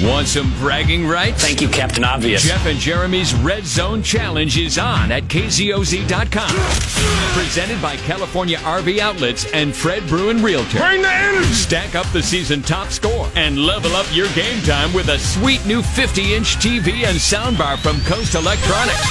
Want some bragging rights? Thank you, Captain Obvious. Jeff and Jeremy's Red Zone Challenge is on at KZOZ.com. Presented by California RV Outlets and Fred Bruin Realtor. Bring the energy! Stack up the season top score and level up your game time with a sweet new 50 inch TV and soundbar from Coast Electronics.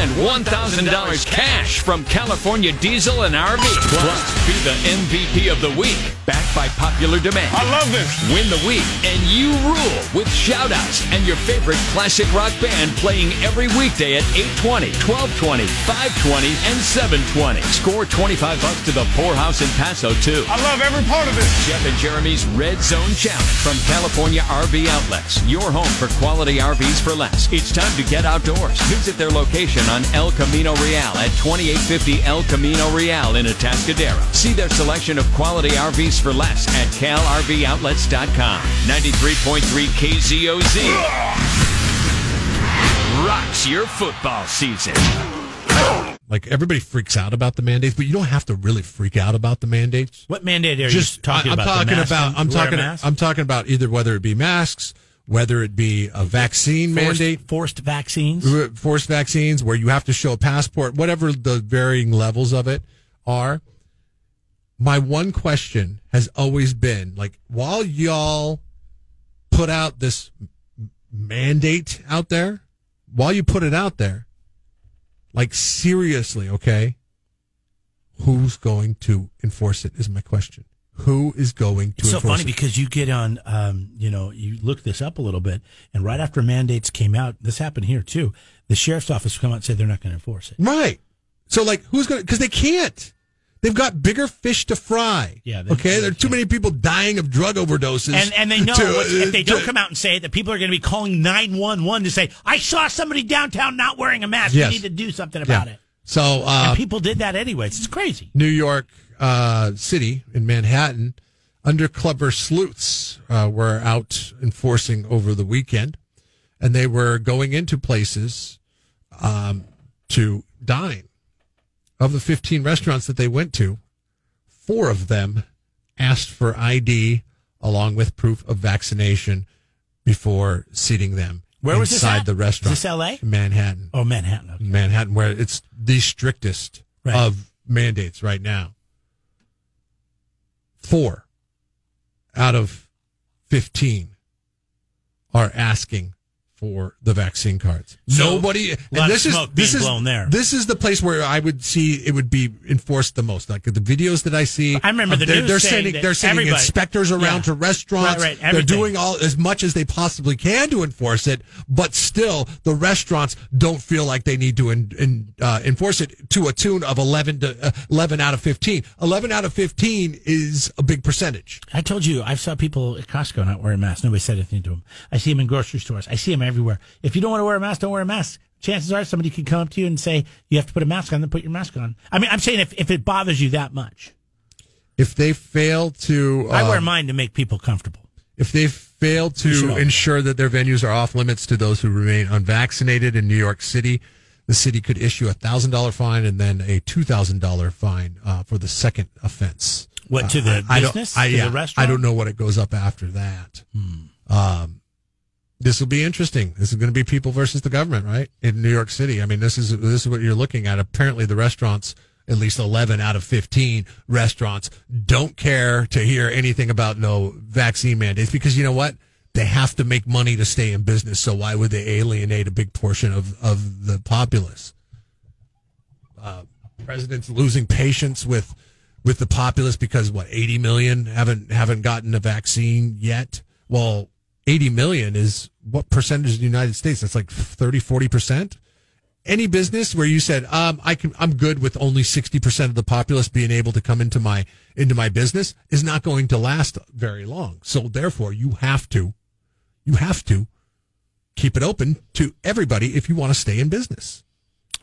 And $1,000 cash from California Diesel and RV. Plus, be the MVP of the week, backed by popular demand. I love this. Win the week, and you rule with shoutouts and your favorite classic rock band playing every weekday at 820, 1220, 520, and 720. Score 25 bucks to the Poorhouse in Paso, too. I love every part of this. Jeff and Jeremy's Red Zone Challenge from California RV Outlets. Your home for quality RVs for less. It's time to get outdoors. Visit their location on El Camino Real at 2850 El Camino Real in Atascadero. See their selection of quality RVs for less at calrvoutlets.com. 93.3 KZOZ rocks your football season. Like everybody freaks out about the mandates, but you don't have to really freak out about the mandates. What mandate are Just you talking I, am about? Talking about I'm talking mask? I'm talking about either whether it be masks, whether it be a vaccine forced, mandate, forced vaccines. Uh, forced vaccines where you have to show a passport, whatever the varying levels of it are. My one question has always been like, while y'all put out this mandate out there, while you put it out there, like seriously, okay, who's going to enforce it is my question. Who is going to It's so funny it? because you get on, um, you know, you look this up a little bit, and right after mandates came out, this happened here too. The sheriff's office come out and said they're not going to enforce it. Right. So, like, who's going to, because they can't. They've got bigger fish to fry. Yeah, they- okay. There are too many people dying of drug overdoses. And and they know to- if they don't to- come out and say it, that people are going to be calling nine one one to say, "I saw somebody downtown not wearing a mask. Yes. We need to do something about Yeah. it." So, uh, and people did that anyways. It's crazy. New York uh, City in Manhattan, undercover sleuths uh, were out enforcing over the weekend, and they were going into places um, to dine. Of the 15 restaurants that they went to, four of them asked for ID along with proof of vaccination before seating them Where was this at? the restaurant. Is this LA? Manhattan. Oh, Manhattan. Okay. Manhattan, where it's the strictest Right. of mandates right now. Four out of 15 are asking for the vaccine cards. So, Nobody, and this is this is blown there. this is the place where I would see it would be enforced the most. Like the videos that I see, I remember the they're, news they're sending they're sending inspectors around Yeah. to restaurants. Right, right, they're doing all as much as they possibly can to enforce it, but still the restaurants don't feel like they need to in, in, uh, enforce it to a tune of 11 to uh, 11 out of 15. 11 out of 15 is a big percentage. I told you, I saw people at Costco not wearing masks. Nobody said anything to them. I see them in grocery stores. I see them everywhere. If you don't want to wear a mask, don't wear a mask. Chances are somebody could come up to you and say, you have to put a mask on, then put your mask on. I mean, I'm saying if, if it bothers you that much, If they fail to I wear um, mine to make people comfortable. if they fail to ensure that their venues are off limits to those who remain unvaccinated in New York City, the city could issue a thousand dollar fine and then a two thousand dollar fine uh, for the second offense. What, to the Uh, I don't- business? I, To the restaurant? I don't know what it goes up after that. Um, this will be interesting. This is going to be people versus the government, right? In New York City. I mean, this is this is what you're looking at. Apparently, the restaurants, at least 11 out of 15 restaurants, don't care to hear anything about no vaccine mandates because you know what? They have to make money to stay in business. So why would they alienate a big portion of of the populace? Uh, president's losing patience with with the populace because what 80 million haven't haven't gotten a vaccine yet well 80 million is what percentage of the united states that's like 30 40% any business where you said um, i can i'm good with only 60% of the populace being able to come into my into my business is not going to last very long so therefore you have to you have to keep it open to everybody if you want to stay in business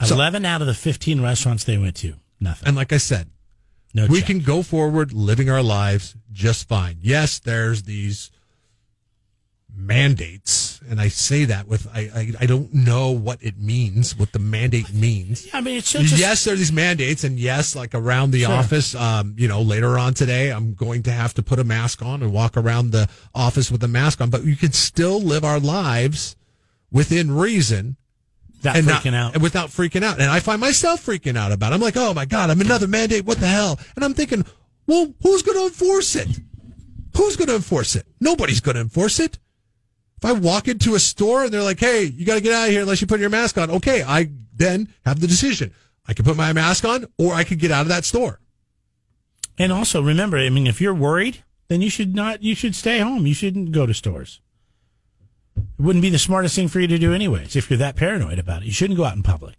So- 11 out of the 15 restaurants they went to, nothing. and like i said No we check. can go forward living our lives just fine. Yes, there's these mandates and I say that with I, I I don't know what it means, what the mandate means. I mean, it's just, yes, there are these mandates, and yes, like around the office, um, you know, later on today, I'm going to have to put a mask on and walk around the office with a mask on. But we can still live our lives within reason that and freaking not, out. without freaking out. And I find myself freaking out about it. I'm like, oh my God, I'm another mandate. What the hell? And I'm thinking, well, who's going to enforce it? Who's going to enforce it? Nobody's going to enforce it. If I walk into a store and they're like, hey, you got to get out of here unless you put your mask on, okay, I then have the decision. I can put my mask on or I could get out of that store. And also remember, I mean, if you're worried, then you should not. You should stay home. You shouldn't go to stores. It wouldn't be the smartest thing for you to do, anyways. If you're that paranoid about it, you shouldn't go out in public.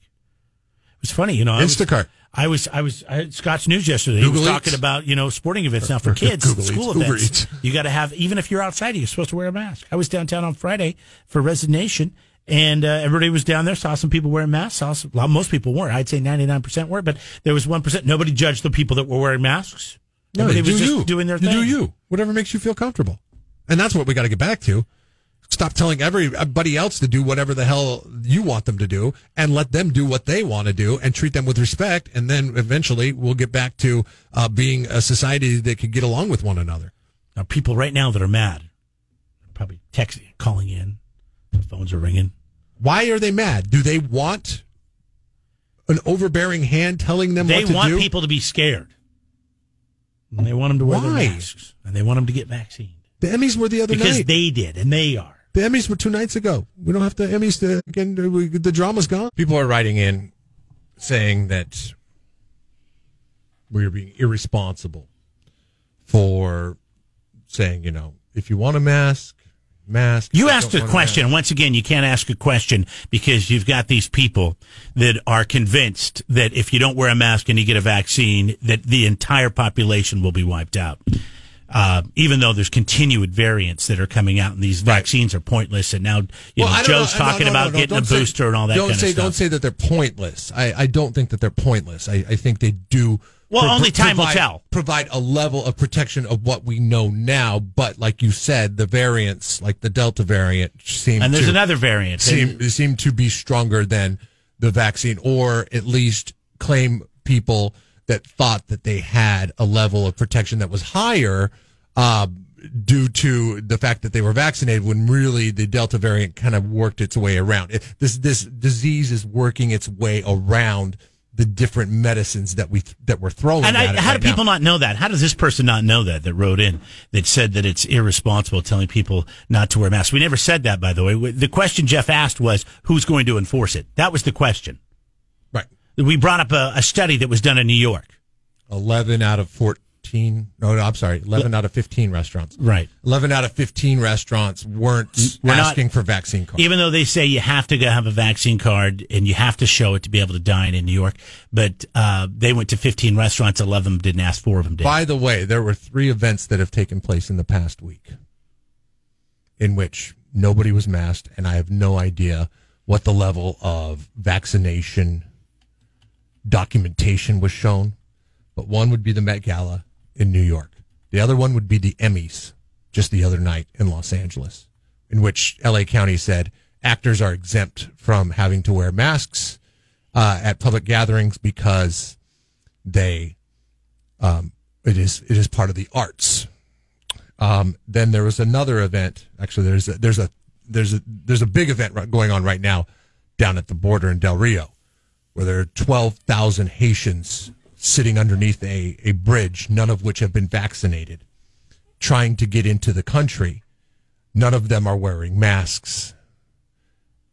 Was funny, you know. I was- Instacart. I was, I was, I had Scott's News yesterday. he was Eats. talking about, you know, sporting events now for kids, Google school Eats, events. You got to have, even if you're outside, you're supposed to wear a mask. I was downtown on Friday for resignation, and uh, everybody was down there. Saw some people wearing masks. Saw some, well, most people weren't. I'd say 99% were, but there was 1%. Nobody judged the people that were wearing masks. No, Everybody do was just you. doing their you thing. do you. Whatever makes you feel comfortable. And that's what we got to get back to. Stop telling everybody else to do whatever the hell you want them to do and let them do what they want to do and treat them with respect. And then eventually we'll get back to uh, being a society that can get along with one another. Now, people right now that are mad, probably texting, calling in, the phones are ringing. Why are they mad? Do they want an overbearing hand telling them They what to want do? people to be scared. And they want them to wear Why? their masks. And they want them to get vaccinated. the Emmys were the other Because night. they did, and they are. The Emmys were two nights ago. We don't have the Emmys to again. We, the drama's gone. People are writing in saying that we're being irresponsible for saying, you know, if you want a mask, mask. You asked don't a question. mask- Once again, you can't ask a question because you've got these people that are convinced that if you don't wear a mask and you get a vaccine, that the entire population will be wiped out. Uh, even though there's continued variants that are coming out and these vaccines are pointless. And now, you Well, know, Joe's know. Talking no, no, about no, getting a say- booster and all that don't kind say, of stuff. Don't say that they're pointless. I, I don't think that they're pointless. I, I think they do. Well, only time will provide, tell. Provide a level of protection of what we know now, but like you said, the variants, like the Delta variant, seem and there's to, another variant. seem seem to be stronger than the vaccine, or at least claim people that thought that they had a level of protection that was higher uh, due to the fact that they were vaccinated, when really the Delta variant kind of worked its way around. It, this this disease is working its way around the different medicines that we that we're throwing. And I, at it how right do people now. not know that? How does this person not know that that wrote in that said that it's irresponsible telling people not to wear masks? We never said that, by the way. The question Jeff asked was who's going to enforce it. That was the question. We brought up a, a study that was done in New York. eleven out of fourteen. No, no, I'm sorry, eleven out of fifteen restaurants. Right. 11 out of 15 restaurants weren't We're not- asking for vaccine cards. Even though they say you have to go have a vaccine card and you have to show it to be able to dine in New York, but uh, they went to 15 restaurants, 11 of them didn't ask, four of them did. By the way, there were three events that have taken place in the past week in which nobody was masked, and I have no idea what the level of vaccination documentation was shown. But one would be the Met Gala in New York. The other one would be the Emmys just the other night in Los Angeles, in which LA County said actors are exempt from having to wear masks uh, at public gatherings because they um, it is it is part of the arts. Um, then there was another event. Actually, there's a, there's a there's a there's a big event going on right now down at the border in Del Rio, where there are twelve thousand Haitians sitting underneath a a bridge, none of which have been vaccinated, trying to get into the country. None of them are wearing masks.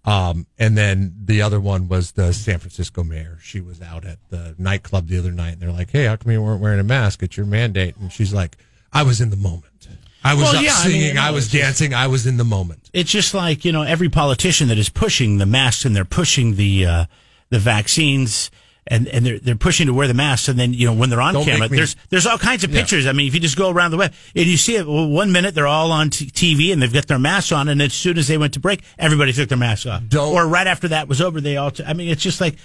Um, and then the other one was the San Francisco mayor. She was out at the nightclub the other night, and they're like, "Hey, how come you weren't wearing a mask? It's your mandate." And she's like, "I was in the moment. I was Well, up yeah, I mean, singing. no, I was it's just- dancing. I was in the moment." it's just like you know every politician that is pushing the masks and they're pushing the uh, the vaccines and and they're they're pushing to wear the masks and then you know when they're on Don't camera me- there's there's all kinds of pictures. I mean, if you just go around the web and you see it, well, one minute they're all on t- TV and they've got their masks on, and as soon as they went to break, everybody took their masks off. Don't- or right after that was over, they all. T- I mean, it's just like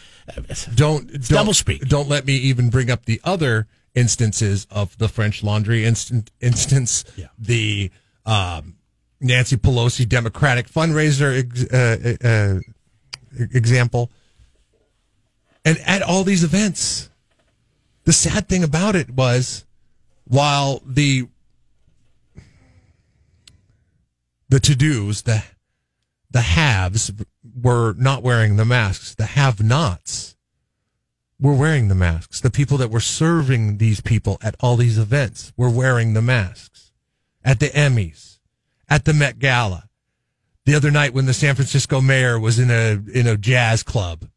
Don't don't double speak. Don't let me even bring up the other instances of the French Laundry instant instance. Yeah. The um, Nancy Pelosi Democratic fundraiser ex- uh, uh, example. And at all these events, the sad thing about it was while the the to-dos, the the haves were not wearing the masks, the have-nots were wearing the masks. The people that were serving these people at all these events were wearing the masks. At the Emmys, at the Met Gala, the other night when the San Francisco mayor was in a in a jazz club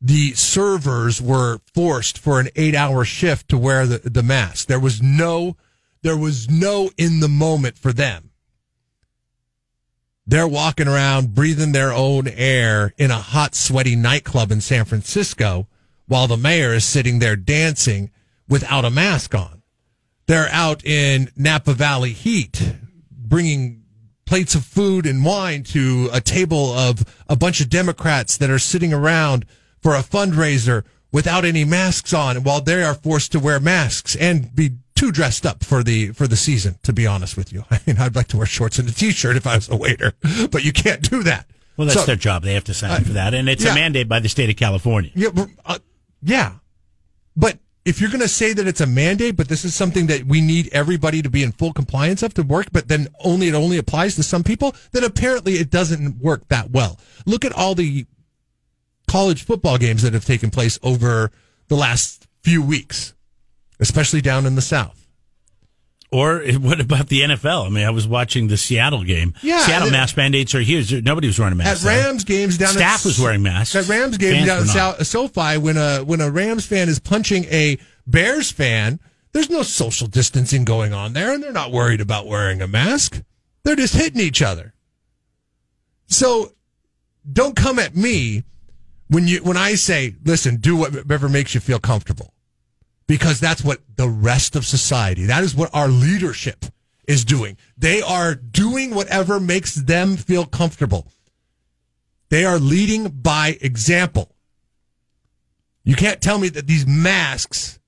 the servers were forced for an eight hour shift to wear the, the mask. There was no, there was no in the moment for them. They're walking around breathing their own air in a hot, sweaty nightclub in San Francisco while the mayor is sitting there dancing without a mask on. They're out in Napa Valley heat bringing plates of food and wine to a table of a bunch of Democrats that are sitting around for a fundraiser without any masks on while they are forced to wear masks and be too dressed up for the for the season to be honest with you i mean i'd like to wear shorts and a t-shirt if i was a waiter but you can't do that Well, that's So- their job. They have to sign up for that, and it's yeah. a mandate by the state of California. yeah, uh, yeah but if you're going to say that it's a mandate but this is something that we need everybody to be in full compliance of to work but then only it only applies to some people then apparently it doesn't work that well look at all the college football games that have taken place over the last few weeks, especially down in the South. Or what about the NFL? I mean, I was watching the Seattle game. Yeah, Seattle it- mask mandates are huge. Nobody was wearing a At mask. there. Rams games down Staff at, was wearing masks. At Rams games Fans down at. SoFi, when a when a Rams fan is punching a Bears fan, there's no social distancing going on there, and they're not worried about wearing a mask. They're just hitting each other. So, don't come at me when you when I say, listen, do whatever makes you feel comfortable. Because that's what the rest of society, that is what our leadership is doing. They are doing whatever makes them feel comfortable. They are leading by example. You can't tell me that these masks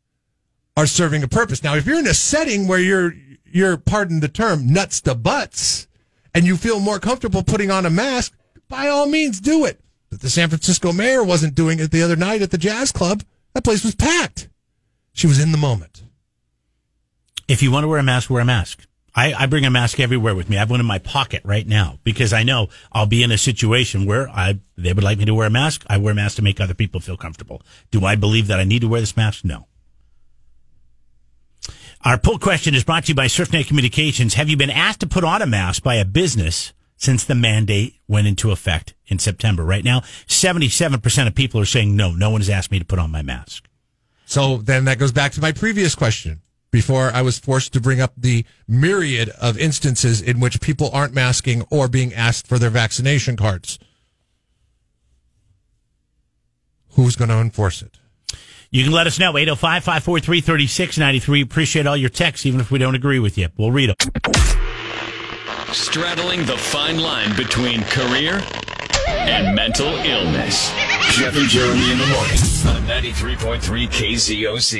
are serving a purpose. Now, if you're in a setting where you're, you're, pardon the term, nuts to butts, and you feel more comfortable putting on a mask, by all means do it. But the San Francisco mayor wasn't doing it the other night at the jazz club. That place was packed. She was in the moment. If you want to wear a mask, wear a mask. I, I bring a mask everywhere with me. I have one in my pocket right now because I know I'll be in a situation where I they would like me to wear a mask. I wear a mask to make other people feel comfortable. Do I believe that I need to wear this mask? No. Our poll question is brought to you by SurfNet Communications. Have you been asked to put on a mask by a business since the mandate went into effect in September? Right now, 77% of people are saying no, no one has asked me to put on my mask. So then that goes back to my previous question. Before I was forced to bring up the myriad of instances in which people aren't masking or being asked for their vaccination cards. Who's going to enforce it? You can let us know, 805 543 3693. Appreciate all your texts, even if we don't agree with you. We'll read them. Straddling the fine line between career and mental illness. Jeff and Jeremy in the morning on 93.3 KZOZ.